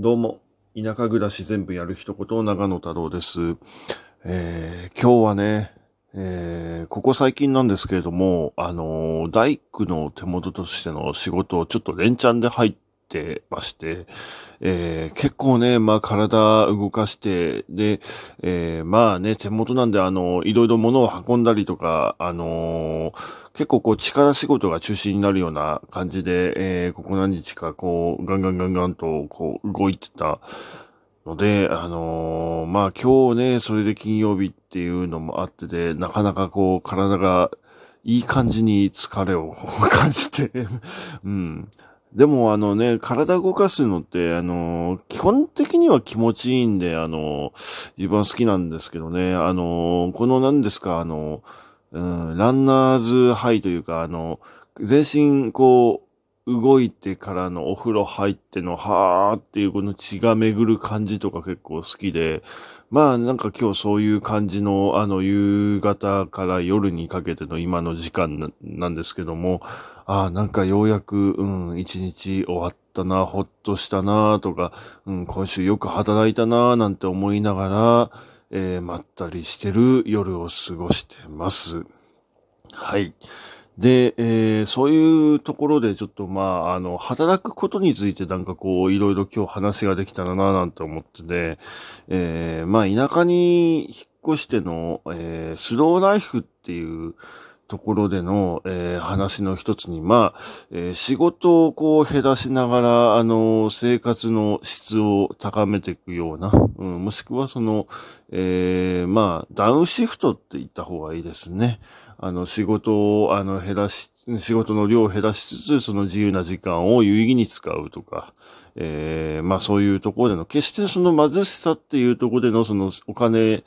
どうも、田舎暮らし全部やる一言、長野太郎です。えー、今日はね、えー、ここ最近なんですけれども、あのー、大工の手元としての仕事をちょっと連チャンで入ってまして、えー、結構ね、まあ体動かして、で、えー、まあね、手元なんであの、いろいろ物を運んだりとか、あのー、結構こう力仕事が中心になるような感じで、えー、ここ何日かこう、ガンガンガンガンとこう動いてたので、あのー、まあ今日ね、それで金曜日っていうのもあってで、なかなかこう体がいい感じに疲れを 感じてうん。でもあのね、体動かすのって、あの、基本的には気持ちいいんで、あの、自分は好きなんですけどね、あの、この何ですか、あの、うん、ランナーズハイというか、あの、全身こう、動いてからのお風呂入っての、はーっていうこの血が巡る感じとか結構好きで、まあなんか今日そういう感じの、あの、夕方から夜にかけての今の時間なんですけども、ああ、なんかようやく、うん、一日終わったな、ほっとしたな、とか、うん、今週よく働いたな、なんて思いながら、えー、まったりしてる夜を過ごしてます。はい。で、えー、そういうところでちょっとまあ、あの、働くことについてなんかこう、いろいろ今日話ができたらな、なんて思ってて、えー、まあ、田舎に引っ越しての、えー、スローライフっていう、ところでの、えー、話の一つに、まあ、えー、仕事をこう減らしながら、あの、生活の質を高めていくような、うん、もしくはその、え、まあ、ダウンシフトって言った方がいいですね。あの、仕事を、あの、減らし、仕事の量を減らしつつ、その自由な時間を有意義に使うとか、え、まあそういうところでの、決してその貧しさっていうところでのそのお金、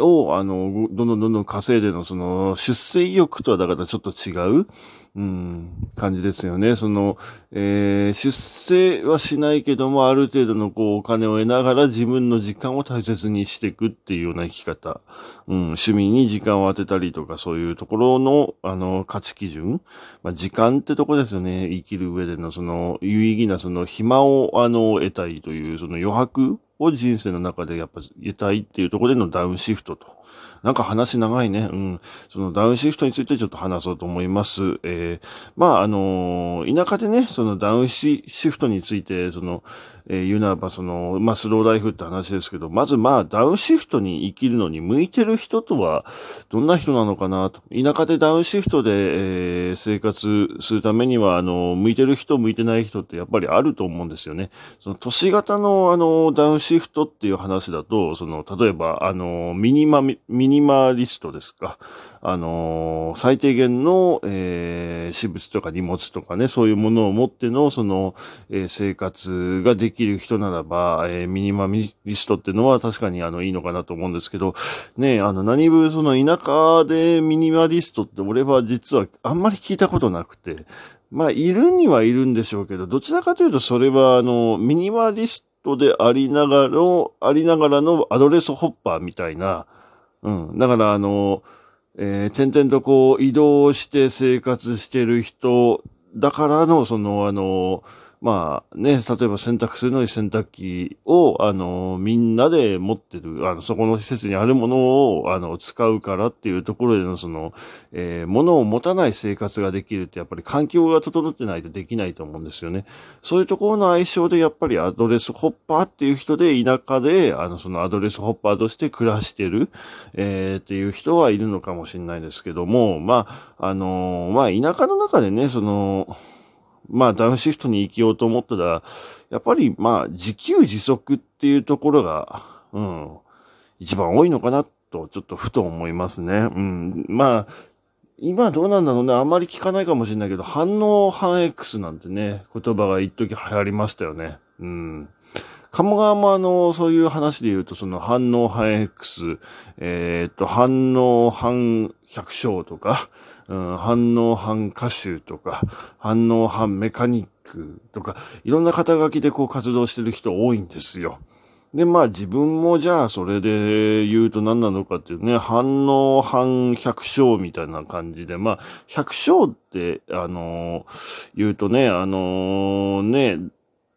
を、あの、どんどんどんどん稼いでの、その、出世意欲とはだからちょっと違う、うん、感じですよね。その、えー、出世はしないけども、ある程度のこう、お金を得ながら自分の時間を大切にしていくっていうような生き方。うん、趣味に時間を当てたりとか、そういうところの、あの、価値基準。まあ、時間ってとこですよね。生きる上での、その、有意義な、その、暇を、あの、得たいという、その余白を人生の中でやっぱ得たいっていうところでのダウンシフトと。なんか話長いね。うん。そのダウンシフトについてちょっと話そうと思います。えー、まあ、あのー、田舎でね、そのダウンシフトについて、その、えー、言うならば、その、まあ、スローライフって話ですけど、まずまあ、ダウンシフトに生きるのに向いてる人とは、どんな人なのかなと。田舎でダウンシフトで、えー、生活するためには、あの、向いてる人、向いてない人ってやっぱりあると思うんですよね。その、都市型の、あの、ダウンシフトっていう話だと、その、例えば、あの、ミニマ、ミニマリストですか。あの、最低限の、えー、私物とか荷物とかね、そういうものを持っての、その、えー、生活ができる人ならば、えー、ミニマリストっていうのは確かにあのいいのかなと思うんですけど、ね、あの何分その田舎でミニマリストって俺は実はあんまり聞いたことなくて、まあいるにはいるんでしょうけど、どちらかというとそれはあのミニマリストでありながら、ありながらのアドレスホッパーみたいな、うん、だからあの、えー、点々とこう移動して生活してる人だからのそのあの、まあね、例えば洗濯するのに洗濯機を、あの、みんなで持ってる、あの、そこの施設にあるものを、あの、使うからっていうところでの、その、えー、物を持たない生活ができるって、やっぱり環境が整ってないとできないと思うんですよね。そういうところの相性で、やっぱりアドレスホッパーっていう人で、田舎で、あの、そのアドレスホッパーとして暮らしてる、えー、っていう人はいるのかもしれないですけども、まあ、あのまあ、田舎の中でね、その、まあ、ダウンシフトに行きようと思ったら、やっぱり、まあ、自給自足っていうところが、うん、一番多いのかなと、ちょっとふと思いますね。うん。まあ、今どうなんだろうね。あんまり聞かないかもしれないけど、反応反 X なんてね、言葉が一時流行りましたよね。うん。鴨川もあの、そういう話で言うと、その反応反 X、えっ、と、反応反百姓とか、うん、反応反歌手とか、反応反メカニックとか、いろんな肩書きでこう活動してる人多いんですよ。で、まあ自分もじゃあそれで言うと何なのかっていうね、反応反百姓みたいな感じで、まあ百姓って、あのー、言うとね、あのー、ね、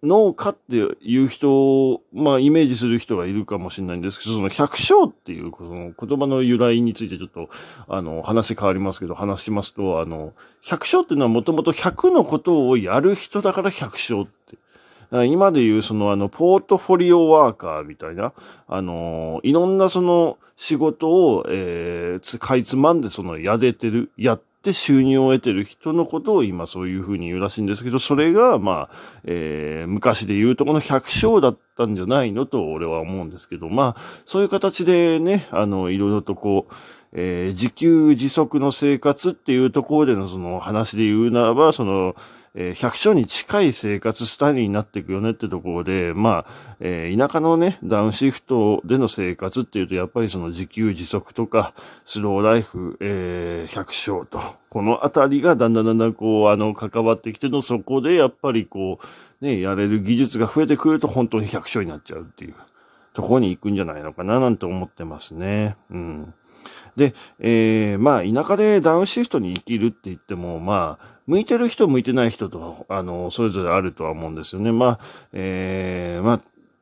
農家っていう人を、まあ、イメージする人がいるかもしれないんですけど、その百姓っていう、その言葉の由来についてちょっと、あの、話変わりますけど、話しますと、あの、百姓っていうのはもともと100のことをやる人だから百姓って。今でいうそのあの、ポートフォリオワーカーみたいな、あの、いろんなその仕事を、えー、かいつまんでそのやれてる、やっって収入を得てる人のことを今そういうふうに言うらしいんですけど、それが、まあ、えー、昔で言うとこの百姓だったんじゃないのと俺は思うんですけど、まあ、そういう形でね、あの、いろいろとこう、えー、自給自足の生活っていうところでのその話で言うならば、その、えー、百姓に近い生活スタイルになっていくよねってところで、まあ、えー、田舎のね、ダウンシフトでの生活っていうと、やっぱりその自給自足とか、スローライフ、えー、百姓と、このあたりがだんだんだんだんこう、あの、関わってきての、そこでやっぱりこう、ね、やれる技術が増えてくると本当に百姓になっちゃうっていうところに行くんじゃないのかななんて思ってますね。うん。で、えー、まあ、田舎でダウンシフトに生きるって言っても、まあ、向いてる人、向いてない人と、あの、それぞれあるとは思うんですよね。まあ、えー、まあ、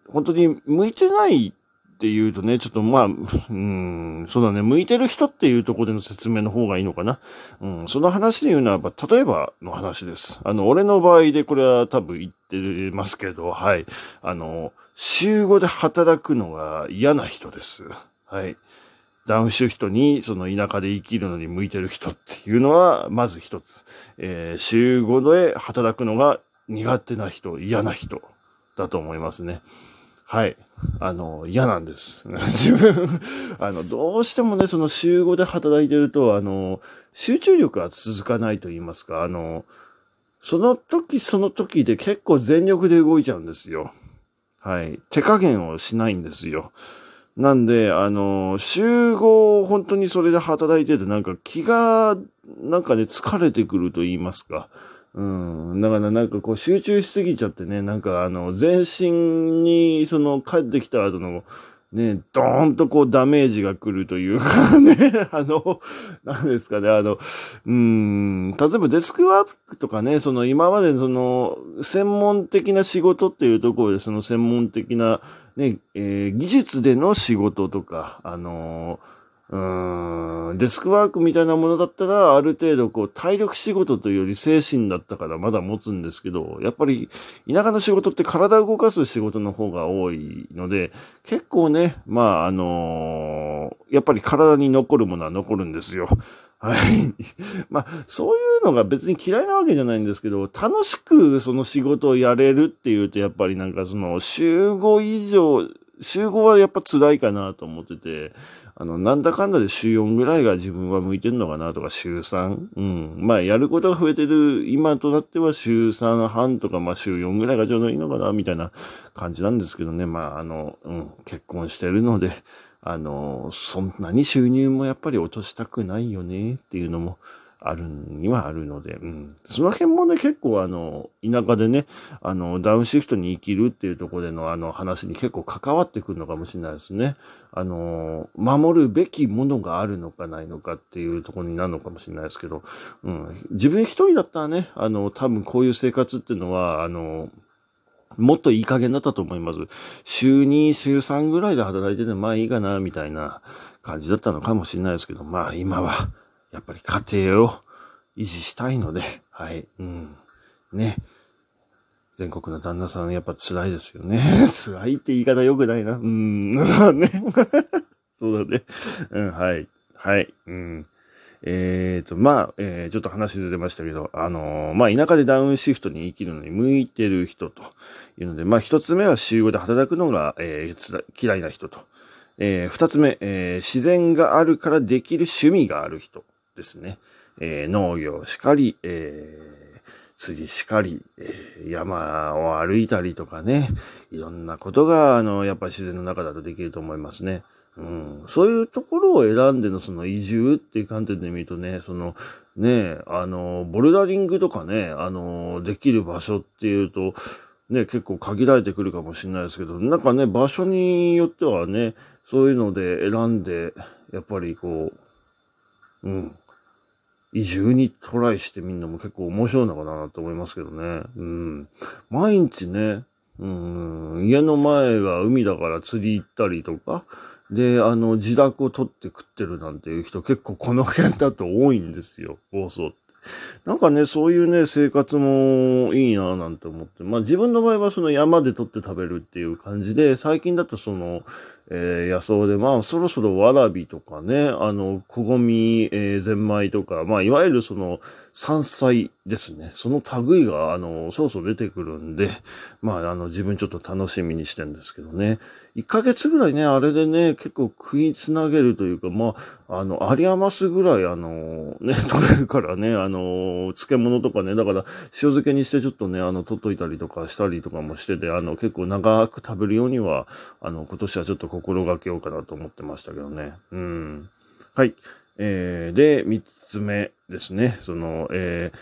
本当に向いてないっていうとね、ちょっとまあ、うん、そうだね、向いてる人っていうとこでの説明の方がいいのかな。うん、その話で言うならば、例えばの話です。あの、俺の場合でこれは多分言ってますけど、はい。あの、週5で働くのが嫌な人です。はい。ダウンシフトに、その田舎で生きるのに向いてる人っていうのは、まず一つ。えー、週5で働くのが苦手な人、嫌な人だと思いますね。はい。あの、嫌なんです。自分、あの、どうしてもね、その週5で働いてると、あの、集中力が続かないと言いますか、あの、その時その時で結構全力で動いちゃうんですよ。はい。手加減をしないんですよ。なんで、あの、集合、本当にそれで働いてて、なんか気が、なんかね、疲れてくると言いますか。うん。だからなんかこう集中しすぎちゃってね、なんかあの、全身に、その帰ってきた後の、ね、ドーンとこうダメージが来るというかね、あの、何ですかね、あの、うん、例えばデスクワークとかね、その今までその、専門的な仕事っていうところで、その専門的な、ね、えー、技術での仕事とか、あのーデスクワークみたいなものだったら、ある程度こう、体力仕事というより精神だったからまだ持つんですけど、やっぱり田舎の仕事って体を動かす仕事の方が多いので、結構ね、まあ、あのー、やっぱり体に残るものは残るんですよ。はい。まあ、そういうのが別に嫌いなわけじゃないんですけど、楽しくその仕事をやれるっていうと、やっぱりなんかその、週5以上、週5はやっぱ辛いかなと思ってて、あの、なんだかんだで週4ぐらいが自分は向いてるのかなとか、週3。うん。まあ、やることが増えてる、今となっては週3半とか、まあ、週4ぐらいがちょうどいいのかな、みたいな感じなんですけどね。まあ、あの、うん、結婚してるので、あの、そんなに収入もやっぱり落としたくないよね、っていうのも、あるにはあるので、うん。その辺もね、結構あの、田舎でね、あの、ダウンシフトに生きるっていうとこでのあの話に結構関わってくるのかもしれないですね。あの、守るべきものがあるのかないのかっていうとこになるのかもしれないですけど、うん。自分一人だったらね、あの、多分こういう生活っていうのは、あの、もっといい加減だったと思います。週2、週3ぐらいで働いてて、まあいいかな、みたいな感じだったのかもしれないですけど、まあ今は、やっぱり家庭を維持したいので、はい、うん。ね。全国の旦那さんやっぱ辛いですよね。辛いって言い方良くないな。うん、そうだね。そうだね。うん、はい。はい。うん。えっ、ー、と、まあ、えー、ちょっと話ずれましたけど、あのー、まあ、田舎でダウンシフトに生きるのに向いてる人というので、まあ、一つ目は週5で働くのが、えー、嫌いな人と。えー、二つ目、えー、自然があるからできる趣味がある人。ですね。えー、農業しかり、えー、釣りしかり、えー、山を歩いたりとかね、いろんなことが、あの、やっぱり自然の中だとできると思いますね。うん、そういうところを選んでのその移住っていう観点で見るとね、そのね、あの、ボルダリングとかね、あの、できる場所っていうと、ね、結構限られてくるかもしれないですけど、なんかね、場所によってはね、そういうので選んで、やっぱりこう、うん、移住にトライしてみんなも結構面白いのかなと思いますけどね。うん。毎日ね、うん、家の前が海だから釣り行ったりとか、で、あの、自宅を取って食ってるなんていう人結構この辺だと多いんですよ、房総って。なんかね、そういうね、生活もいいなぁなんて思って。まあ自分の場合はその山で取って食べるっていう感じで、最近だとその、えー、野草で、まあ、そろそろわらびとかね、あの、こごみ、えー、ゼンマイとか、まあ、いわゆるその、山菜ですね。その類が、あの、そろそろ出てくるんで、まあ、あの、自分ちょっと楽しみにしてるんですけどね。1ヶ月ぐらいね、あれでね、結構食いつなげるというか、まあ、あの、有り余すぐらい、あの、ね、取れるからね、あの、漬物とかね、だから、塩漬けにしてちょっとね、あの、取っといたりとかしたりとかもしてて、あの、結構長く食べるようには、あの、今年はちょっと心がけようかなと思ってましたけどね。うん。はい。えー、で、三つ目ですね。その、えー、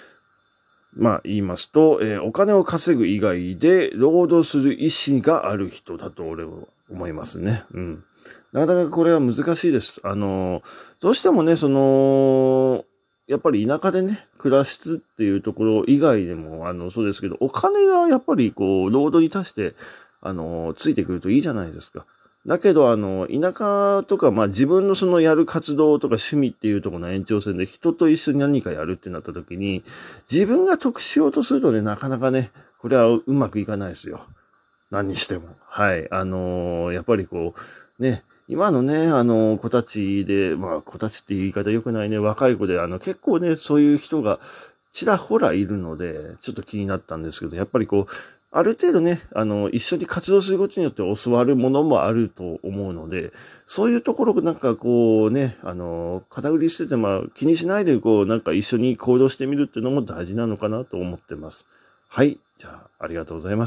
まあ言いますと、えー、お金を稼ぐ以外で労働する意思がある人だと俺は思いますね。うん。なかなかこれは難しいです。あの、どうしてもね、その、やっぱり田舎でね、暮らしっていうところ以外でも、あの、そうですけど、お金がやっぱりこう、労働に対して、あの、ついてくるといいじゃないですか。だけど、あの、田舎とか、まあ自分のそのやる活動とか趣味っていうところの延長線で人と一緒に何かやるってなった時に、自分が得しようとするとね、なかなかね、これはうまくいかないですよ。何にしても。はい。あのー、やっぱりこう、ね、今のね、あの、子たちで、まあ、子たちって言い方良くないね、若い子で、あの、結構ね、そういう人がちらほらいるので、ちょっと気になったんですけど、やっぱりこう、ある程度ね、あの、一緒に活動することによって教わるものもあると思うので、そういうところなんかこうね、あの、肩売りしてて、まあ気にしないでこう、なんか一緒に行動してみるっていうのも大事なのかなと思ってます。はい。じゃあ、ありがとうございました。